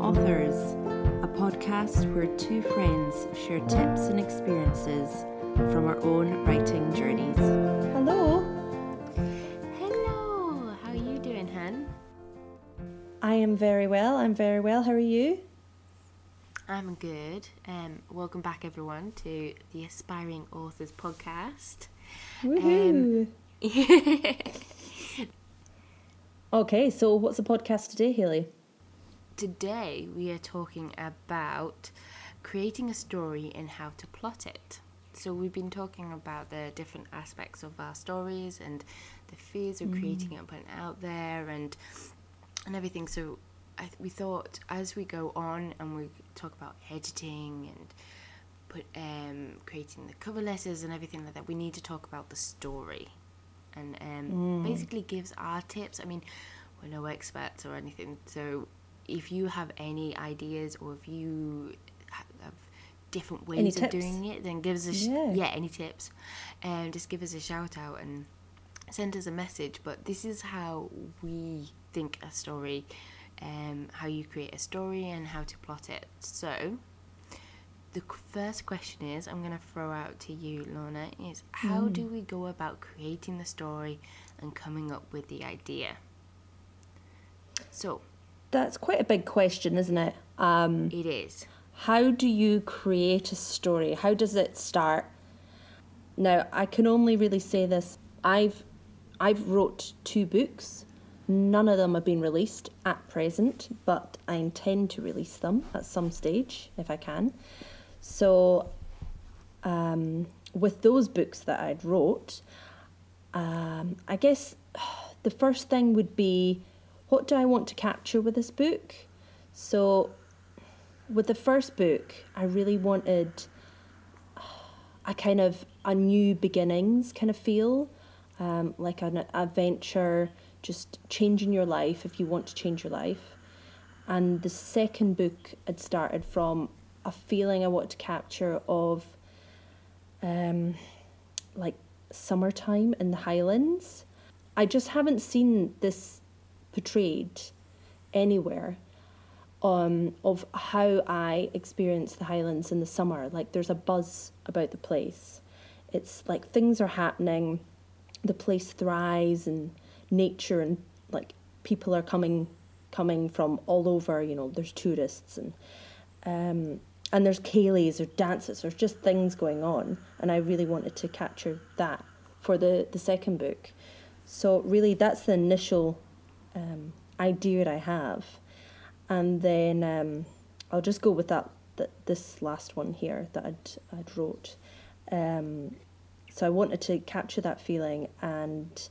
Authors, a podcast where two friends share tips and experiences from our own writing journeys. Hello. Hello, how are you doing, Han? I am very well. I'm very well. How are you? I'm good. Um, welcome back, everyone, to the Aspiring Authors podcast. Woohoo. okay, so what's the podcast today, Haley? Today we are talking about creating a story and how to plot it. So we've been talking about the different aspects of our stories and the fears of creating it and putting it out there and and everything. So I, we thought as we go on and we talk about editing and put um, creating the cover letters and everything like that, we need to talk about the story and um, basically gives our tips. I mean, we're no experts or anything, so if you have any ideas or if you have different ways of doing it, then give us a sh- Yeah. yeah any tips, and just give us a shout out and send us a message. But this is how we think a story, um, how you create a story and how to plot it. So. The first question is I'm going to throw out to you, Lorna, is how Mm. do we go about creating the story and coming up with the idea? So, That's quite a big question, isn't it? Um, it is. how do you create a story? How does it start? Now, I can only really say this. I've I've wrote two books. None of them have been released at present, but I intend to release them at some stage if I can. So, um, with those books that I'd wrote, um, I guess the first thing would be what do I want to capture with this book? So, with the first book, I really wanted a kind of a new beginnings kind of feel, um, like an adventure, just changing your life if you want to change your life. And the second book had started from a feeling I want to capture of um, like summertime in the Highlands. I just haven't seen this portrayed anywhere um, of how I experience the Highlands in the summer. Like there's a buzz about the place. It's like things are happening, the place thrives and nature and like people are coming coming from all over, you know, there's tourists and um, and there's ceilidhs, or dances, there's just things going on. And I really wanted to capture that for the, the second book. So really that's the initial um, idea I have and then um, I'll just go with that, that this last one here that I'd, I'd wrote. Um, so I wanted to capture that feeling and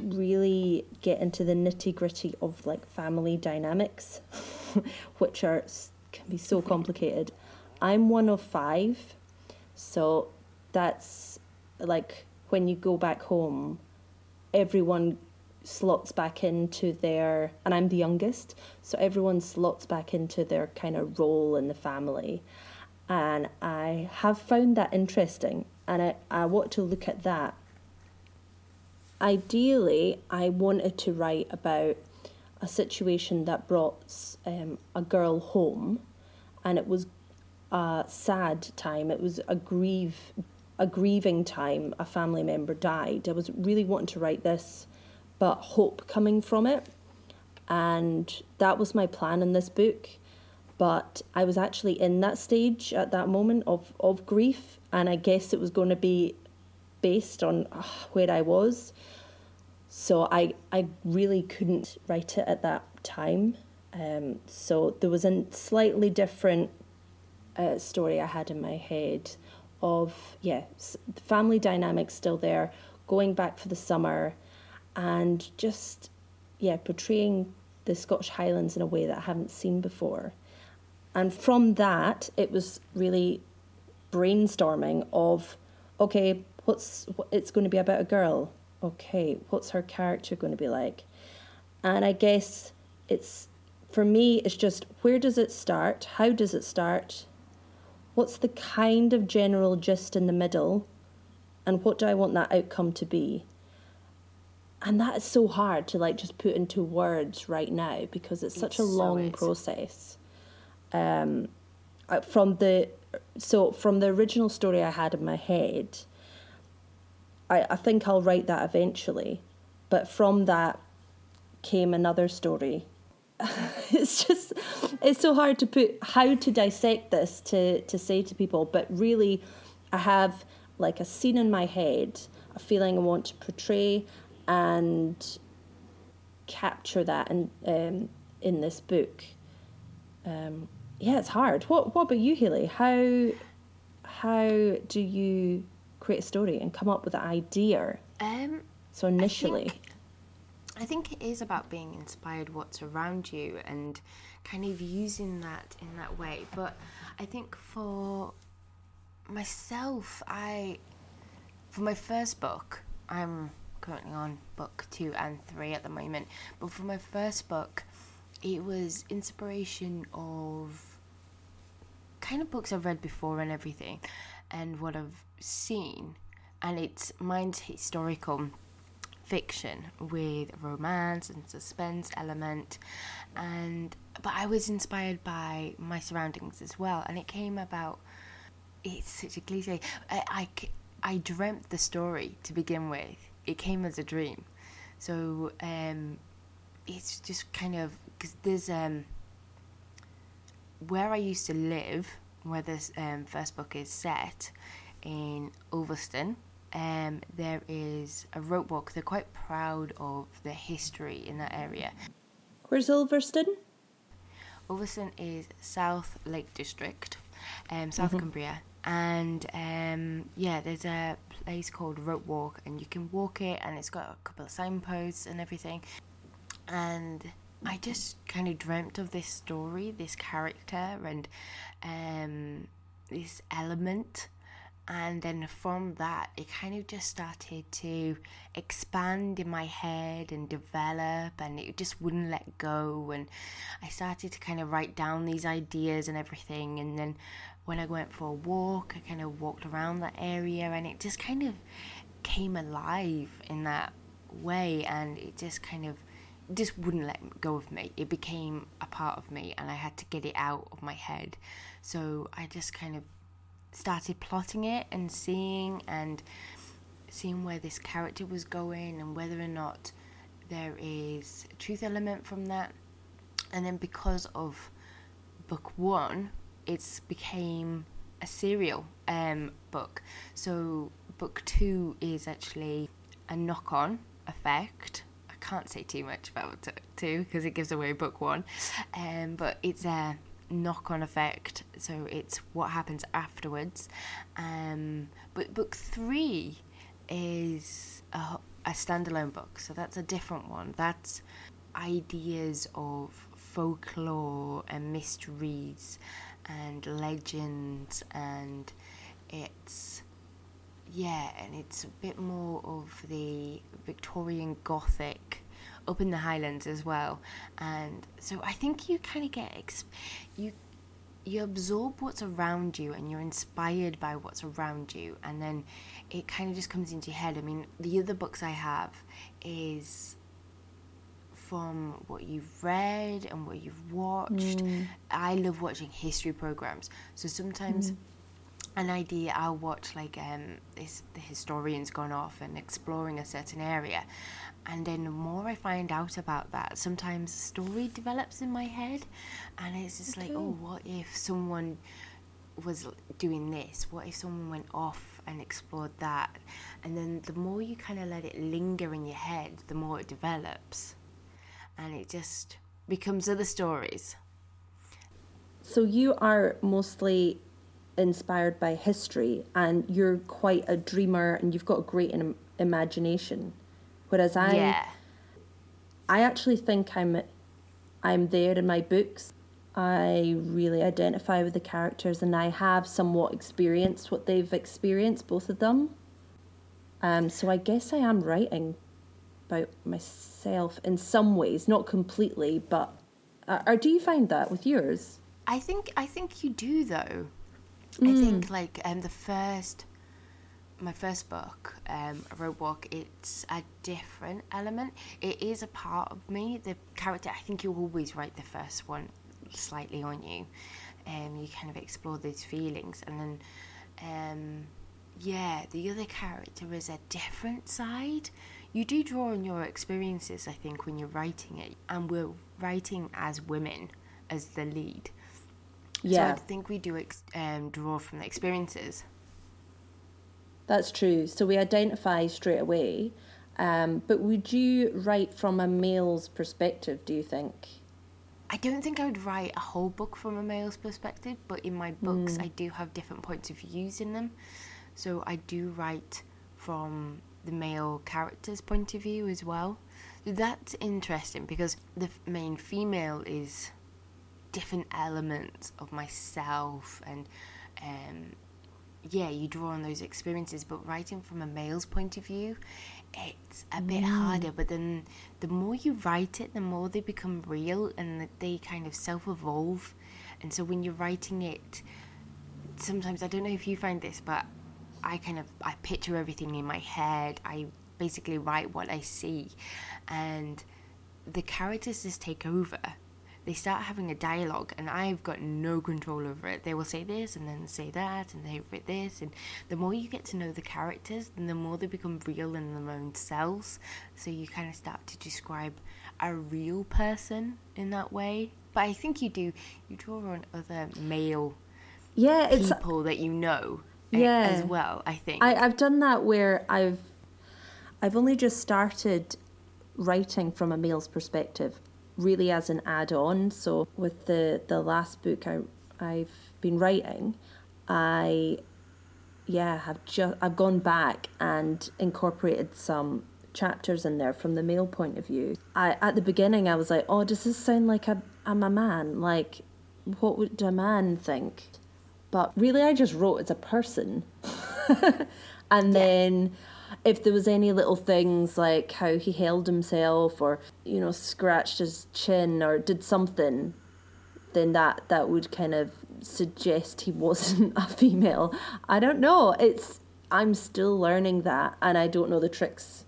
really get into the nitty gritty of like family dynamics, which are can be so complicated. I'm one of five, so that's like when you go back home, everyone slots back into their and I'm the youngest, so everyone slots back into their kind of role in the family. And I have found that interesting and I, I want to look at that. Ideally, I wanted to write about a situation that brought um, a girl home and it was a sad time. It was a grieve a grieving time. A family member died. I was really wanting to write this but hope coming from it. And that was my plan in this book. But I was actually in that stage at that moment of, of grief, and I guess it was going to be based on uh, where I was. So I, I really couldn't write it at that time. Um, so there was a slightly different uh, story I had in my head of, yeah, family dynamics still there, going back for the summer, and just yeah portraying the Scottish Highlands in a way that I haven't seen before. And from that, it was really brainstorming of, okay, what's what, it's going to be about a girl. Okay, what's her character going to be like? And I guess it's for me, it's just where does it start? How does it start? What's the kind of general gist in the middle? And what do I want that outcome to be? And that is so hard to like just put into words right now because it's such It a long is. process. Um, uh, from the so from the original story I had in my head, I I think I'll write that eventually, but from that came another story. it's just it's so hard to put how to dissect this to to say to people, but really, I have like a scene in my head, a feeling I want to portray, and capture that in um, in this book. Um, yeah, it's hard. What What about you, Haley? How how do you create a story and come up with an idea? Um, So initially, I think, I think it is about being inspired what's around you and kind of using that in that way. But I think for myself, I for my first book, I'm currently on book two and three at the moment. But for my first book, it was inspiration of kind of books I've read before and everything, and what I've seen, and it's mine's historical fiction with romance and suspense element. And but I was inspired by my surroundings as well. And it came about it's such a cliche I I dreamt the story to begin with it came as a dream so um it's just kind of because there's um where I used to live, where this um, first book is set in Ulverston, um, there is a rope walk. They're quite proud of the history in that area. where's Ulverston? Ulverston is South Lake District, um, South Cumbria, and um, yeah, there's a place called Rope Walk, and you can walk it, and it's got a couple of signposts and everything. And I just kind of dreamt of this story, this character, and um, this element. And then from that, it kind of just started to expand in my head and develop, and it just wouldn't let go. And I started to kind of write down these ideas and everything. And then when I went for a walk, I kind of walked around that area, and it just kind of came alive in that way. And it just kind of just wouldn't let go of me. It became a part of me, and I had to get it out of my head. So I just kind of started plotting it and seeing and seeing where this character was going and whether or not there is a truth element from that. And then because of book one, it's became a serial um, book. So book two is actually a knock-on effect. I can't say too much about book two because it gives away book one, um, but it's a knock-on effect. So it's what happens afterwards. Um, but book three is a, a standalone book, so that's a different one. That's ideas of folklore and mysteries and legends and it's yeah and it's a bit more of the victorian gothic up in the highlands as well. And so i think you kind of get ex- you you absorb what's around you and you're inspired by what's around you and then it kind of just comes into your head. I mean the other books i have is from what you've read and what you've watched. I love watching history programs. So sometimes an idea I'll watch like um this the historian's gone off and exploring a certain area and then the more I find out about that, sometimes a story develops in my head and it's just like, oh what if someone was doing this? What if someone went off and explored that? And then the more you kind of let it linger in your head, the more it develops and it just becomes other stories. So you are mostly inspired by history, and you're quite a dreamer, and you've got a great im- imagination. Whereas I, yeah. I actually think I'm, I'm there in my books. I really identify with the characters, and I have somewhat experienced what they've experienced, both of them. Um, so I guess I am writing about myself in some ways, not completely, but. Uh, or do you find that with yours? I think I think you do though. I think like um the first my first book, um, Rope Walk, it's a different element. It is a part of me. The character, I think you always write the first one slightly on you. Um, you kind of explore those feelings, and then, um, yeah, the other character is a different side. You do draw on your experiences, I think, when you're writing it, and we're writing as women as the lead. Yeah. So I think we do ex- um, draw from the experiences. That's true. So we identify straight away. Um, but would you write from a male's perspective, do you think? I don't think I would write a whole book from a male's perspective, but in my books, I do have different points of views in them. So I do write from the male character's point of view as well. That's interesting because the main female is different elements of myself and um, yeah, you draw on those experiences, but writing from a male's point of view, it's a bit harder. But then the more you write it, the more they become real and that they kind of self evolve. And so when you're writing it, sometimes I don't know if you find this, but I kind of I picture everything in my head. I basically write what I see, and the characters just take over. They start having a dialogue, and I've got no control over it. They will say this, and then say that, and they write this, and the more you get to know the characters, then the more they become real in their own selves. So you kind of start to describe a real person in that way. But I think you do. You draw on other male Yeah, it's people that you know Yeah. as well i think I, I've done that where I've I've only just started writing from a male's perspective, really as an add-on. So with the the last book I I've been writing, I yeah have just I've gone back and incorporated some chapters in there from the male point of view. I at the beginning I was like, oh, does this sound like a, I'm a man? Like, what would a man think? But really, I just wrote as a person. and then if there was any little things like how he held himself or you know scratched his chin or did something then that that would kind of suggest he wasn't a female. I don't know. It's i'm still learning that and i don't know the tricks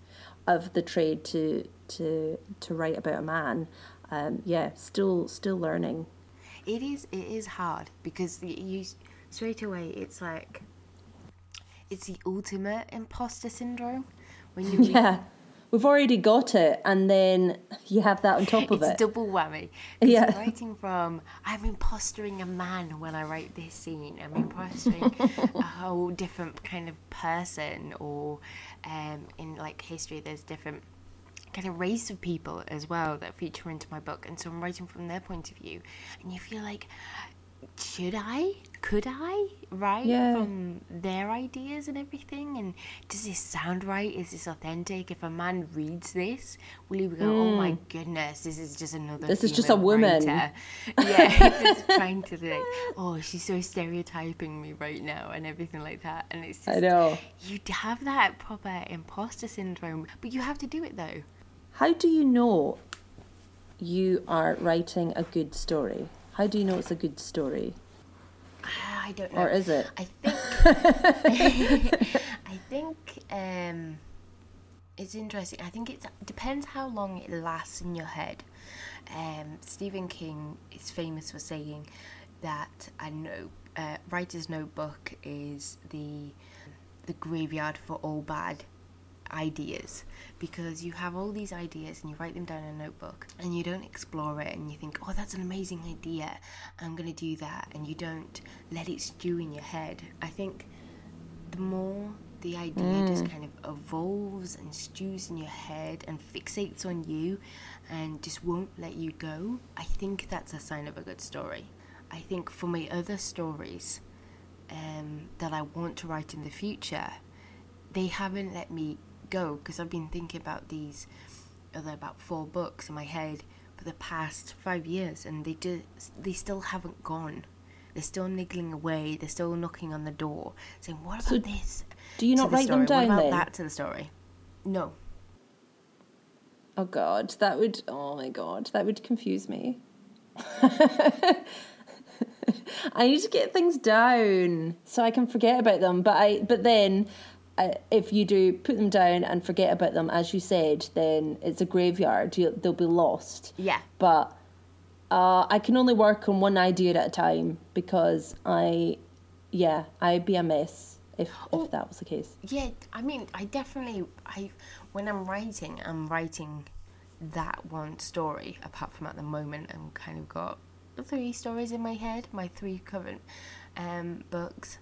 of the trade to to to write about a man. Um, yeah still still learning. It is it is hard because you straight away it's like it's the ultimate imposter syndrome when you yeah we've already got it and then you have that on top of it. it's it double whammy Yeah. you're writing from I'm impostering a man when I write this scene. I'm impostering a whole different kind of person, or um, in like history, there's different kind of race of people as well that feature into my book, and so I'm writing from their point of view, and you feel like. Should I? Could I write Yeah. from their ideas and everything? And does this sound right? Is this authentic? If a man reads this, will he go, "Oh my goodness, this is just another"? Mm. This is just a woman." writer." Yeah, just trying to think, "Oh, she's so stereotyping me right now," and everything like that. And it's just i know you have that proper imposter syndrome, but you have to do it though. How do you know you are writing a good story? How do you know it's a good story? Ah, I don't know. Or is it? I think. I think um, it's interesting. I think it depends how long it lasts in your head. Um, Stephen King is famous for saying that a note, uh, writer's notebook is the the graveyard for all bad ideas because you have all these ideas and you write them down in a notebook and you don't explore it and you think oh that's an amazing idea. I'm going to do that and you don't let it stew in your head. I think the more the idea just kind of evolves and stews in your head and fixates on you and just won't let you go i think that's a sign of a good story. I think for my other stories um, that i want to write in the future they haven't let me go because I've been thinking about these other about four books in my head for the past five years, and they just they still haven't gone. They're still niggling away. They're still knocking on the door, saying, "What about So this?" Do you not the write them down What about then? that to the story? No, Oh god, that would oh my god, that would confuse me. I need to get things down so I can forget about them, but I but then uh, if you do put them down and forget about them, as you said, then it's a graveyard. You, they'll be lost. Yeah. But uh, I can only work on one idea at a time because I, yeah, I'd be a mess if Oh. if that was the case. Yeah, I mean, I definitely, I when I'm writing, I'm writing that one story. Apart from at the moment, I'm kind of got three stories in my head, my three current um, books.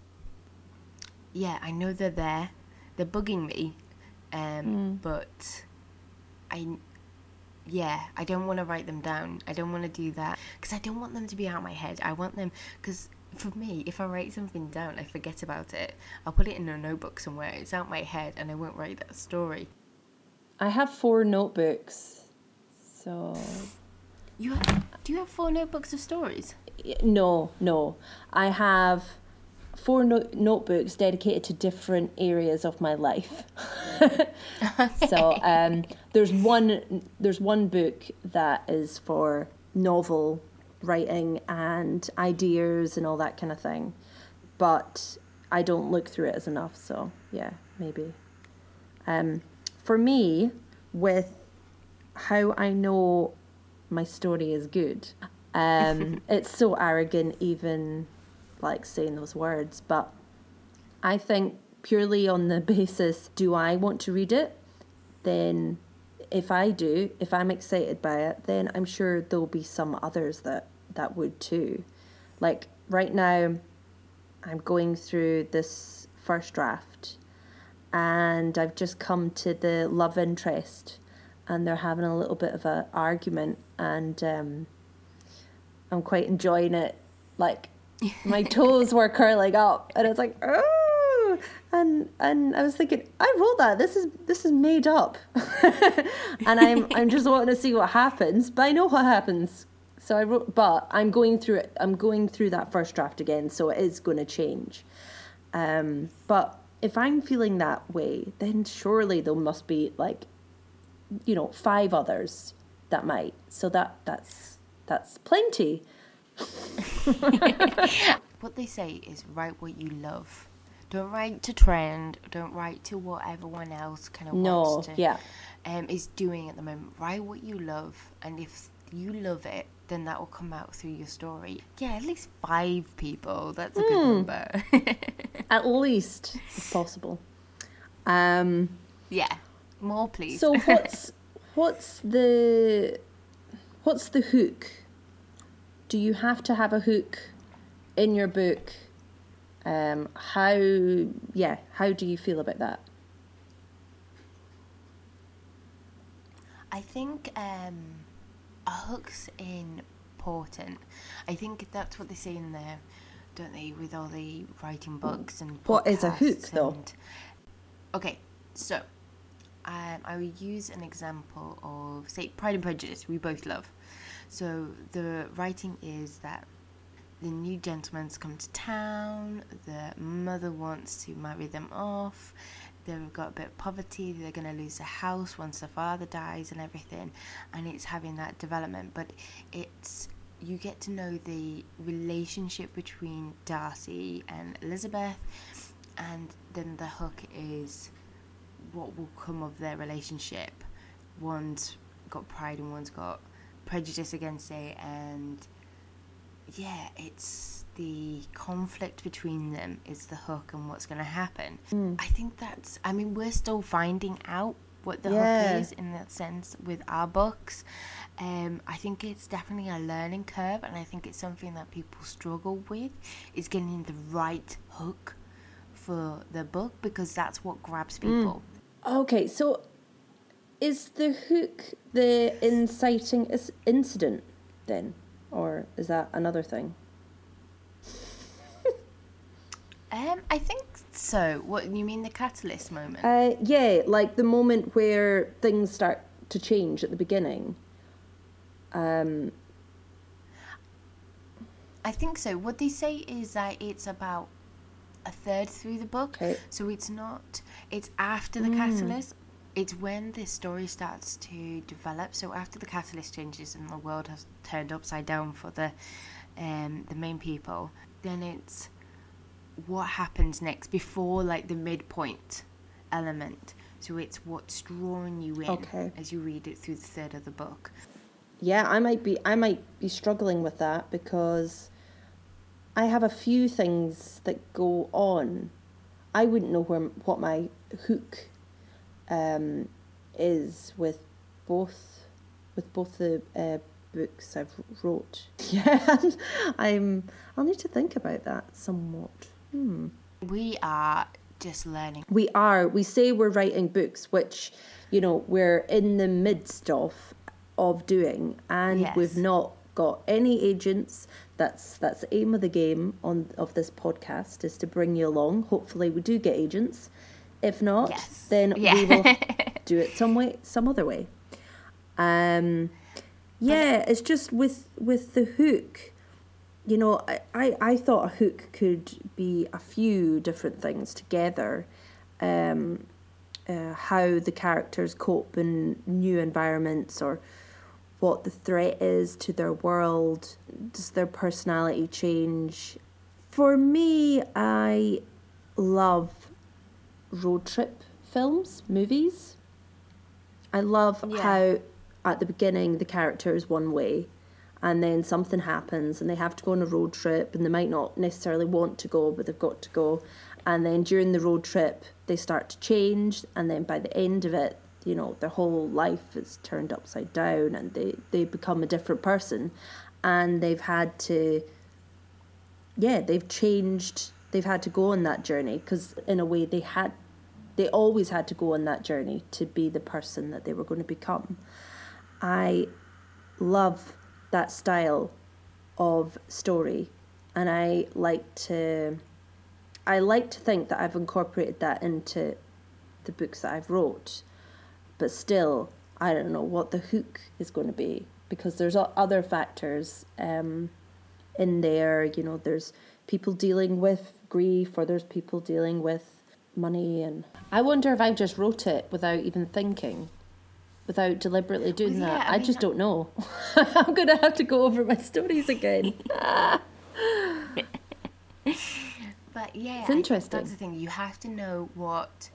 Yeah, I know they're there. They're bugging me, um, but I, yeah, I don't want to write them down. I don't want to do that because I don't want them to be out of my head. I want them because for me, if I write something down, I forget about it. I'll put it in a notebook somewhere. It's out my head, and I won't write that story. I have four notebooks, so You have, do you have four notebooks of stories? no, no, I have four no- notebooks dedicated to different areas of my life. so um, there's one there's one book that is for novel writing and ideas and all that kind of thing, but I don't look through it as enough. So yeah, maybe. Um, for me, with how I know my story is good, um, it's so arrogant even like saying those words, but I think purely on the basis do I want to read it, then if I do, if I'm excited by it, then I'm sure there'll be some others that that would too. Like right now, I'm going through this first draft and I've just come to the love interest and they're having a little bit of a argument and um, I'm quite enjoying it. Like my toes were curling up and it's like oh. And and I was thinking I wrote that. This is this is made up. And I'm I'm just wanting to see what happens. But I know what happens. So I wrote but I'm going through it I'm going through that first draft again so it is going to change. Um but if I'm feeling that way then surely there must be like you know five others that might. So that that's that's plenty What they say is write what you love. Don't write to trend. Don't write to what everyone else kind of No, wants to. yeah. Um, is doing at the moment. Write what you love, and if you love it, then that will come out through your story. Yeah, at least five people. That's a good Hmm. number. at least if possible um yeah, more please. so what's what's the what's the hook do you have to have a hook in your book um how yeah how do you feel about that I think um, a hook's important. I think that's what they say in there, don't they, with all the writing books and What is a hook, podcasts though? Okay, so um, I will use an example of, say, Pride and Prejudice, we both love. So the writing is that the new gentleman's come to town, the mother wants to marry them off, they've got a bit of poverty, they're going to lose the house once the father dies and everything, and it's having that development. But it's you get to know the relationship between Darcy and Elizabeth, and then the hook is what will come of their relationship. One's got pride and one's got prejudice against it, and yeah, it's the conflict between them is the hook and what's going to happen. I think that's, I mean, we're still finding out what the Yeah. hook is in that sense with our books. Um, I think it's definitely a learning curve, and I think it's something that people struggle with is getting the right hook for the book because that's what grabs people. okay so is the hook the inciting is- incident then or is that another thing Um, I think so. What you mean the catalyst moment? Uh, yeah, like the moment where things start to change at the beginning. Um, I think so. What they say is that it's about a third through the book. Okay. So it's not, it's after the catalyst. It's when the story starts to develop. So after the catalyst changes and the world has turned upside down for the, um, the main people, then it's what happens next before like the midpoint. element. So it's what's drawing you in Okay. as you read it through the third of the book. Yeah, I might be I might be struggling with that because I have a few things that go on. I wouldn't know where what my hook um, is with both with both the uh, books I've wrote. Yeah, I'm. I'll need to think about that somewhat. Hmm. We are just learning. We are. We say we're writing books, which you know we're in the midst of of doing, and Yes. we've not got any agents. That's that's the aim of the game on of this podcast is to bring you along. Hopefully, we do get agents. If not, Yes. then Yeah. we will do it some way, some other way. Um, yeah, it's just with with the hook. You know, I, I, I thought a hook could be a few different things together. Um, uh, how the characters cope in new environments or what the threat is to their world. Does their personality change? For me, I love road trip films, movies. I love Yeah. how at the beginning the character is one way and then something happens and they have to go on a road trip and they might not necessarily want to go but they've got to go and then during the road trip they start to change and then by the end of it you know their whole life is turned upside down and they they become a different person and they've had to yeah they've changed they've had to go on that journey because in a way they had they always had to go on that journey to be the person that they were going to become. I love that style of story and i like to i like to think that i've incorporated that into the books that i've wrote but still i don't know what the hook is going to be because there's other factors um, in there you know there's people dealing with grief or there's people dealing with money and i wonder if i just wrote it without even thinking without deliberately doing Well, yeah, that I i, mean, just don't know i'm gonna have to go over my stories again But yeah, It's interesting. that's the thing. You have to know what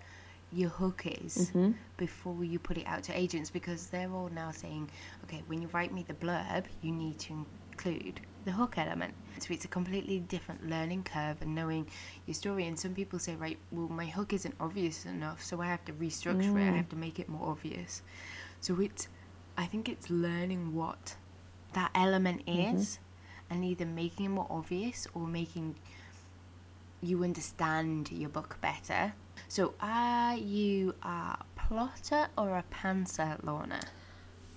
your hook is Mm-hmm. before you put it out to agents because they're all now saying, okay, when you write me the blurb, you need to include the hook element. So it's a completely different learning curve and knowing your story. And some people say, right, well, my hook isn't obvious enough, so I have to restructure it. I Mm. have to make it more obvious. So it's, I think it's learning what that element Mm-hmm. is and either making it more obvious or making you understand your book better. So, are you a plotter or a pantser, Lorna?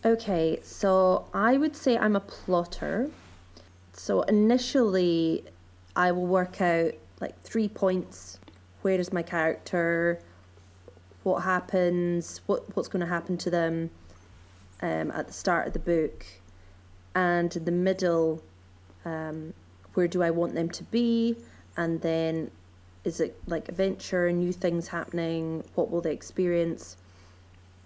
Okay, so I would say I'm a plotter. So initially, I will work out like three points. Where is my character? What happens? What what's going to happen to them? Um, at the start of the book, and in the middle, um, where do I want them to be? And then, is it like adventure, new things happening? What will they experience?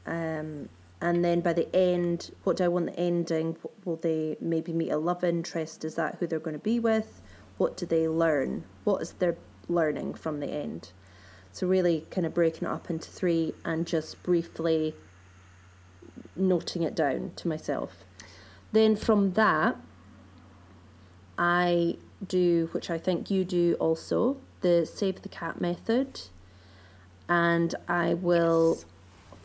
Um, and then by the end, what do I want the ending? Will they maybe meet a love interest? Is that who they're going to be with? What do they learn? What is their learning from the end? So, really kind of breaking it up into three and just briefly noting it down to myself. Then from that, I do, which I think you do also, the save the cat method. And I will Yes.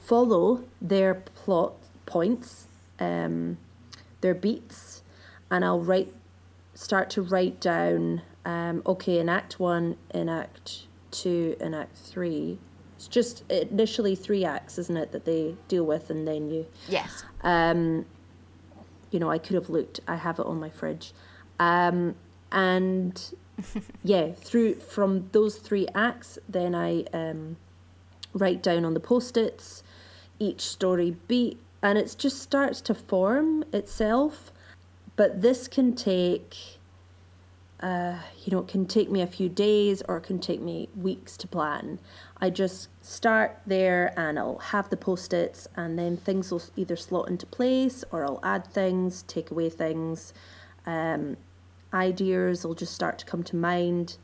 Follow their plot points, um, their beats, and I'll write, start to write down. Um, okay, in Act One, in Act Two, in Act Three. It's just initially three acts, isn't it, that they deal with, and then you Yes. um, you know, I could have looked. I have it on my fridge. Um, and yeah, through from those three acts, then I um, write down on the post-its each story beat, and it just starts to form itself. But this can take, uh, you know, it can take me a few days or it can take me weeks to plan. I just start there and I'll have the post its, and then things will either slot into place or I'll add things, take away things. Um, ideas will just start to come to mind.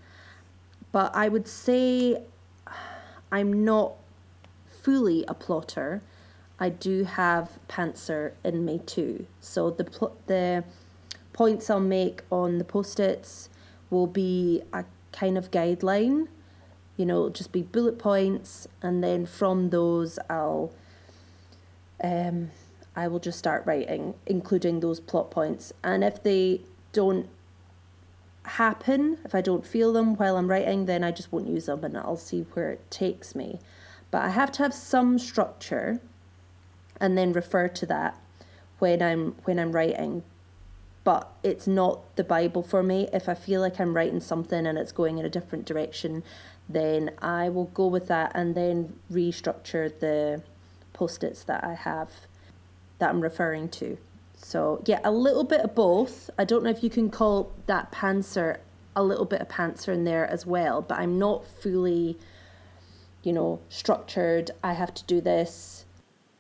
But I would say I'm not fully a plotter, I do have pantser in me too. So the pl- the points I'll make on the post-its will be a kind of guideline. You know, just be bullet points, and then from those I'll um, I will just start writing, including those plot points. And if they don't happen, if I don't feel them while I'm writing, then I just won't use them and I'll see where it takes me. But I have to have some structure and then refer to that when I'm when I'm writing. But it's not the Bible for me. If I feel like I'm writing something and it's going in a different direction, then I will go with that and then restructure the post-its that I have that I'm referring to. So yeah, a little bit of both. I don't know if you can call that pantser a little bit of pantser in there as well, but I'm not fully, you know, structured. I have to do this.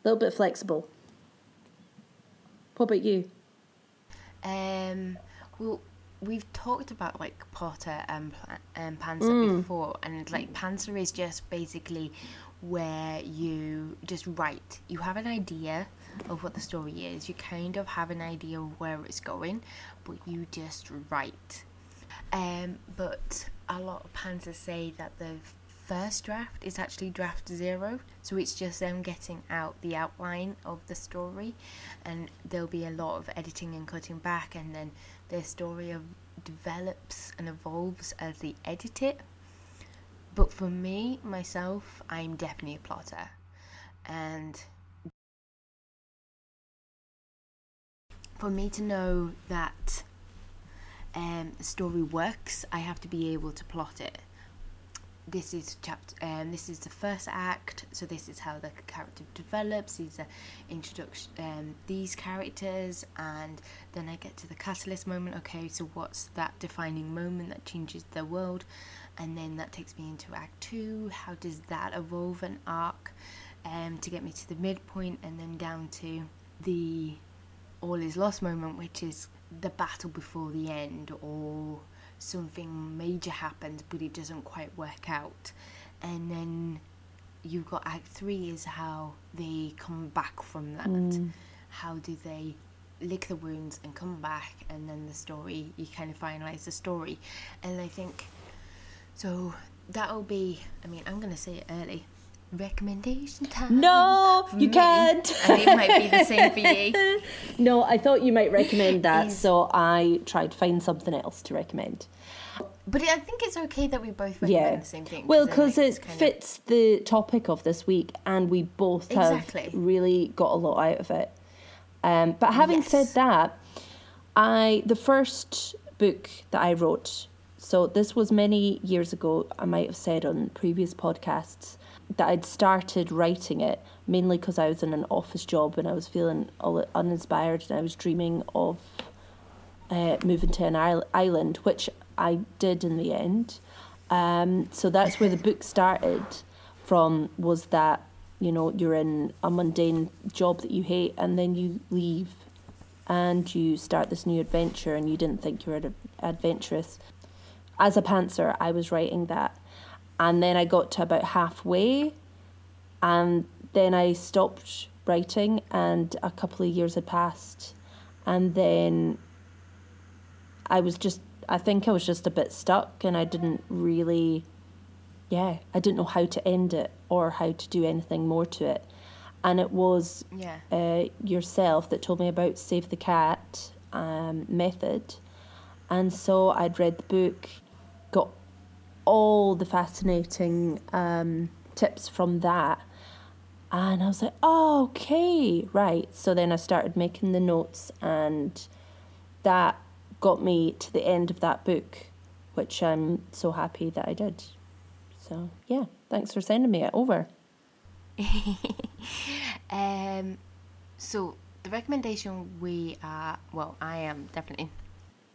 A little bit flexible. What about you? Um, well, we've talked about like Plotter and um, Pantser before, and like Pantser is just basically where you just write. You have an idea of what the story is. You kind of have an idea of where it's going, but you just write. Um, but a lot of pantsers say that the first draft is actually draft zero, so it's just them getting out the outline of the story, and there'll be a lot of editing and cutting back, and then the story of develops and evolves as they edit it. But for me, myself, I'm definitely a plotter, and for me to know that um, the story works, I have to be able to plot it. This is chapter. Um, this is the first act, so this is how the character develops. These are introduction. Um, these characters, and then I get to the catalyst moment. Okay, so what's that defining moment that changes the world, and then that takes me into Act Two. How does that evolve an arc, um, to get me to the midpoint, and then down to the all is lost moment, which is the battle before the end, or something major happens but it doesn't quite work out. And then you've got Act Three is how they come back from that. Mm. How do they lick the wounds and come back, and then the story, you kind of finalize the story. And I think so that'll be, I mean, I'm going to say it early. Recommendation time. No, you me. can't. I think it might be the same for you. No, I thought you might recommend that, Is- so I tried to find something else to recommend. But I think it's okay that we both recommend Yeah. the same thing. Well, because it it's kind of- fits the topic of this week, and we both have Exactly. really got a lot out of it. Um, but having said that, I the first book that I wrote. So this was many years ago. I might have said on previous podcasts that I'd started writing it mainly because I was in an office job and I was feeling all uninspired and I was dreaming of uh, moving to an island, which I did in the end. Um, so that's where the book started from. Was that you know you're in a mundane job that you hate, and then you leave, and you start this new adventure, and you didn't think you were ad- adventurous. As a pantser, I was writing that, and then I got to about halfway, and then I stopped writing, and a couple of years had passed, and then I was just, I think I was just a bit stuck and I didn't really, yeah, I didn't know how to end it or how to do anything more to it. And it was Yeah. uh, yourself that told me about Save the Cat um, method. And so I'd read the book, got all the fascinating um, tips from that. And I was like, oh, okay, right. So then I started making the notes, and that got me to the end of that book, which I'm so happy that I did. So, yeah, thanks for sending me it over. Um, so the recommendation we are, well, I am definitely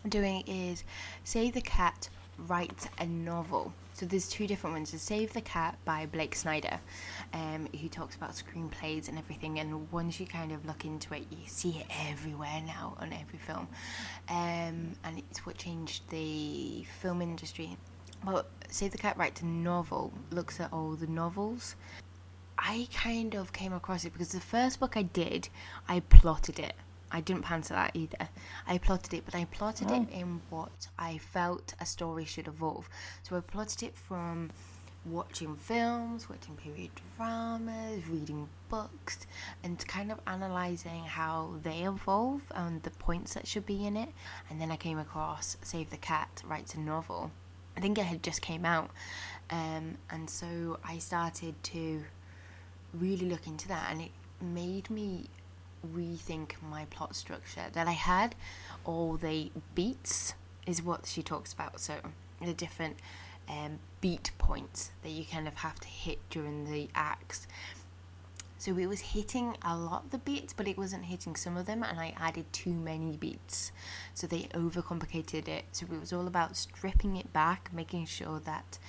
doing is Save the Cat writes a novel. So there's two different ones. There's Save the Cat by Blake Snyder, um, who talks about screenplays and everything. And once you kind of look into it, you see it everywhere now on every film, um, and it's what changed the film industry. Well, Save the Cat writes a novel, looks at all the novels. I kind of came across it because the first book I did, I plotted it. I didn't pantser that either. I plotted it, but I plotted Oh. it in what I felt a story should evolve. So I plotted it from watching films, watching period dramas, reading books, and kind of analysing how they evolve and the points that should be in it. And then I came across Save the Cat writes a novel. I think it had just came out. Um, and so I started to really look into that and it made me rethink my plot structure that I had. All the beats is what she talks about. So the different um, beat points that you kind of have to hit during the acts. So it was hitting a lot of the beats but it wasn't hitting some of them and I added too many beats. So they overcomplicated it. So it was all about stripping it back making sure that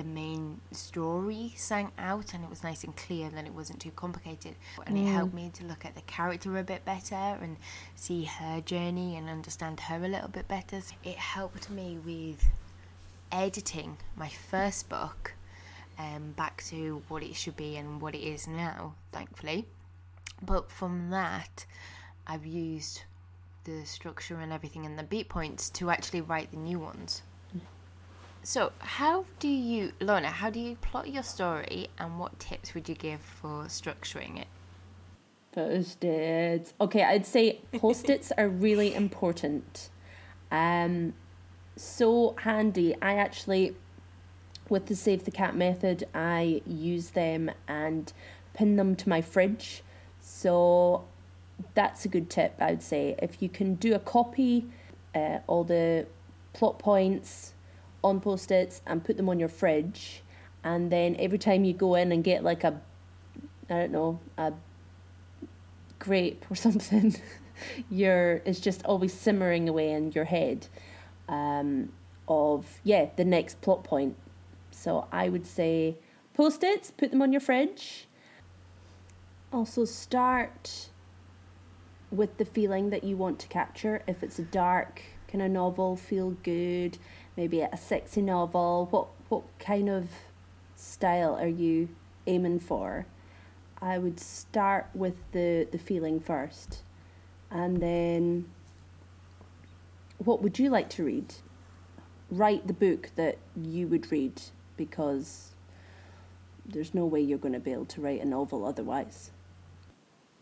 the main story sang out and it was nice and clear and then it wasn't too complicated. And it helped me to look at the character a bit better and see her journey and understand her a little bit better. It helped me with editing my first book um, back to what it should be and what it is now thankfully. But from that i've used the structure and everything and the beat points to actually write the new ones so, how do you, Lorna, how do you plot your story and what tips would you give for structuring it? Post-its. Okay, I'd say post-its are really important. Um, so handy. I actually, with the Save the Cat method, I use them and pin them to my fridge. So that's a good tip, I would say. If you can do a copy, uh, all the plot points on post-its and put them on your fridge, and then every time you go in and get like a, I don't know, a grape or something, you're it's just always simmering away in your head, um, of yeah the next plot point. So I would say post-its, put them on your fridge. Also start with the feeling that you want to capture. If it's a dark kind of novel, feel good, maybe a sexy novel, what what kind of style are you aiming for? I would start with the, the feeling first. And then what would you like to read? Write the book that you would read because there's no way you're going to be able to write a novel otherwise.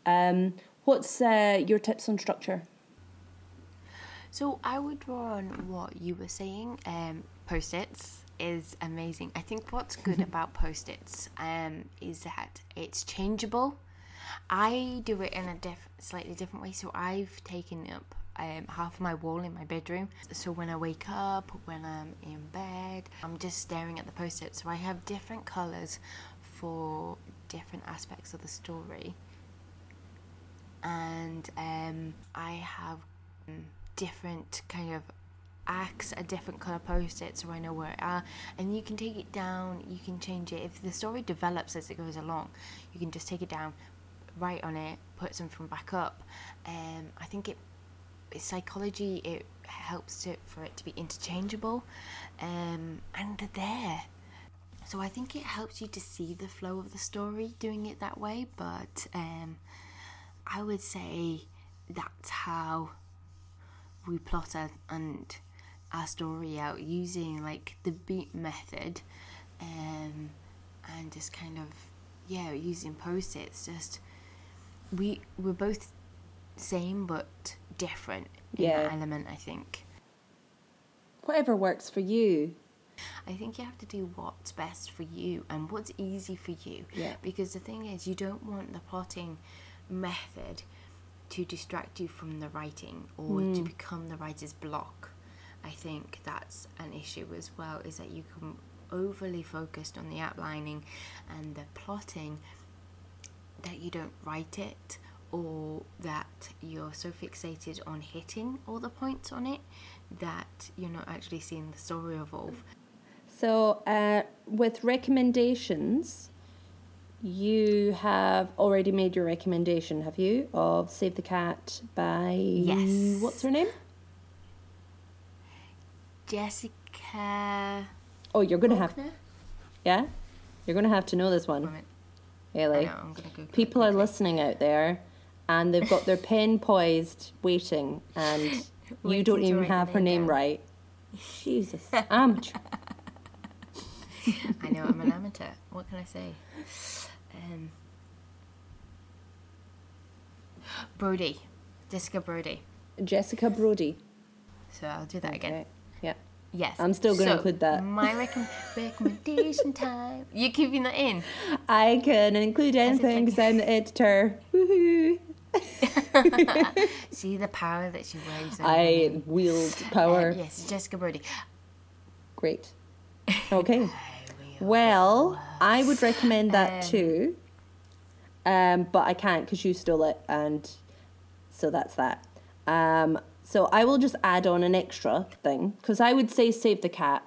Um, what's uh, your tips on structure? So, I would draw on what you were saying. Um, post its is amazing. I think what's good about post its um, is that it's changeable. I do it in a diff- slightly different way. So, I've taken up um, half of my wall in my bedroom. So when I wake up, when I'm in bed, I'm just staring at the post-it. So I have different colours for different aspects of the story, and um, I have um, different kind of acts a different color post-it so I know where it are and you can take it down you can change it. If the story develops as it goes along you can just take it down write on it put something back up. Um, I think it it's psychology it helps to, for it to be interchangeable um, and there. So I think it helps you to see the flow of the story doing it that way but um, I would say that's how we plot our, and our story out using like the beat method um, and just kind of yeah using post-its just we we're both same but different in Yeah. that element I think Whatever works for you. I think you have to do what's best for you and what's easy for you. Yeah. Because the thing is, you don't want the plotting method to distract you from the writing or to become the writer's block. I think that's an issue as well, is that you can overly focused on the outlining and the plotting that you don't write it or that you're so fixated on hitting all the points on it that you're not actually seeing the story evolve. So, uh, with recommendations, you have already made your recommendation, have you? Of Save the Cat by. Yes. What's her name? Jessica Oh, you're going to have. Yeah? You're going to have to know this one. Woman. I Haley. know, go. People are listening out there and they've got their pen poised, waiting, and you don't even have her name name down. right. Jesus, amateur. I know I'm an amateur. What can I say? Um, Brody, Jessica Brody. Jessica Brody. So I'll do that again. Yeah. Yes. I'm still gonna So, include that. My recom- recommendation time. You're keeping that in? I can include anything because I'm the editor. Woohoo! See the power that she over I wield Um, power. yes, Jessica Brody. Great. Okay. Well, I would recommend that Um, too. Um, but I can't because you stole it, and so that's that. Um, so I will just add on an extra thing because I would say save the cat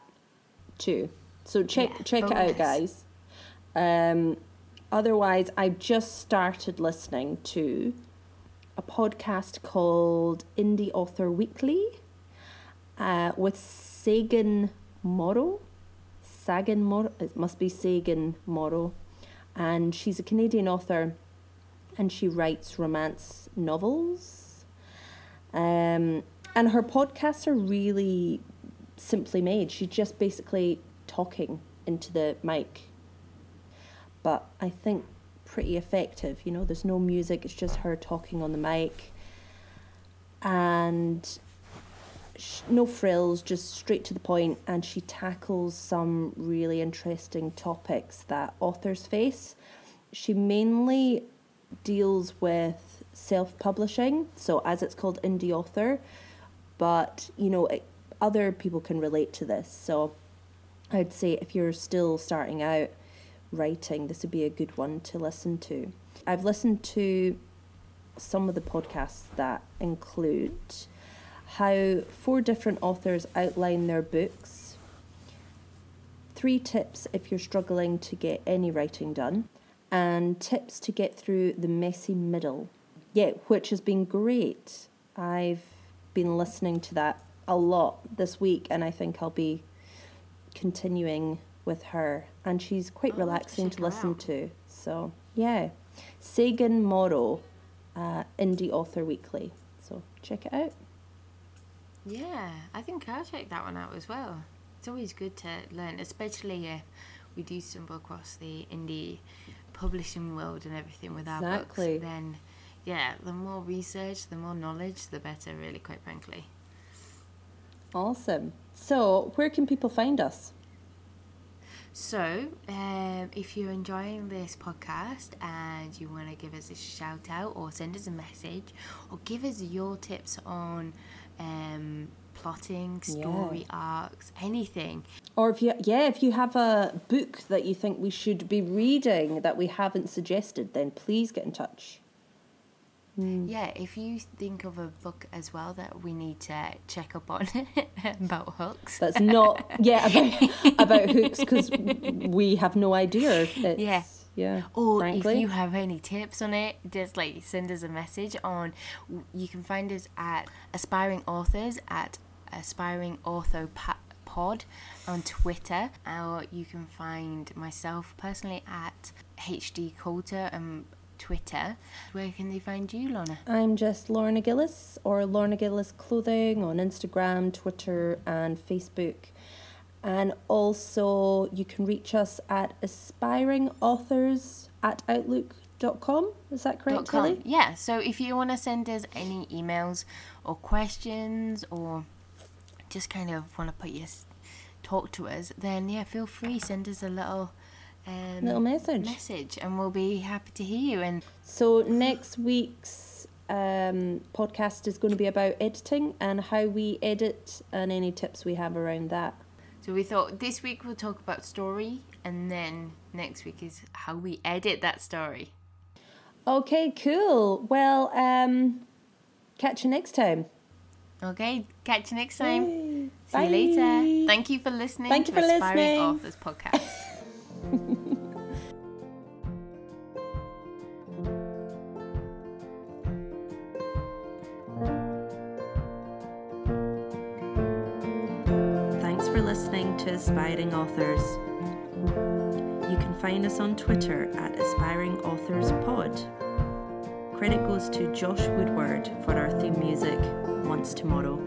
too. So check Yeah, check it out, guys. Um, otherwise, I've just started listening to a podcast called Indie Author Weekly uh, with Sagan Morrow. Sagan Morrow. It must be Sagan Morrow. And she's a Canadian author and she writes romance novels. Um, and her podcasts are really simply made. She's just basically talking into the mic. But I think pretty effective. You know, there's no music, it's just her talking on the mic. And no frills, just straight to the point, and she tackles some really interesting topics that authors face. She mainly deals with self publishing, so as it's called indie author, but you know, it, other people can relate to this. So I'd say if you're still starting out writing, this would be a good one to listen to. I've listened to some of the podcasts that include how four different authors outline their books, three tips if you're struggling to get any writing done, and tips to get through the messy middle. Yeah, which has been great. I've been listening to that a lot this week, and I think I'll be continuing with her. And she's quite to relaxing to listen out. to. So, yeah. Sagan Morrow, uh, Indie Author Weekly. So, check it out. Yeah, I think I'll check that one out as well. It's always good to learn, especially if we do stumble across the indie publishing world and everything with our Exactly. books. Then, yeah, the more research, the more knowledge, the better, really, quite frankly. Awesome. So, where can people find us? So, um, if you're enjoying this podcast and you want to give us a shout out or send us a message or give us your tips on um, plotting, Yeah. story arcs, anything, Or if you, yeah, if you have a book that you think we should be reading that we haven't suggested, then please get in touch. Yeah, if you think of a book as well that we need to check up on about hooks. That's not, yeah, about, about hooks because we have no idea. It's, Yeah. Yeah. Or frankly. if you have any tips on it, just like send us a message on. You can find us at aspiring authors at aspiring author pod on Twitter, or you can find myself personally at HD Coulter on Twitter. Where can they find you, Lorna? I'm just Lorna Gillis or Lorna Gillis Clothing on Instagram, Twitter, and Facebook. And also, you can reach us at aspiringauthors at outlook.com. Is that correct, com. Yeah, so if you want to send us any emails or questions or just kind of want to put your talk to us, then yeah, feel free send us a little um, Little message. message, and we'll be happy to hear you. And So, next week's um, podcast is going to be about editing and how we edit and any tips we have around that. So we thought this week we'll talk about story, and then next week is how we edit that story. Okay, cool. Well, um, catch you next time. Okay, catch you next time. Yay. See you later. Thank you for listening Thank to you for Aspiring listening. Authors podcast. Aspiring Authors. You can find us on Twitter at Aspiring Authors Pod. Credit goes to Josh Woodward for our theme music, Once Tomorrow.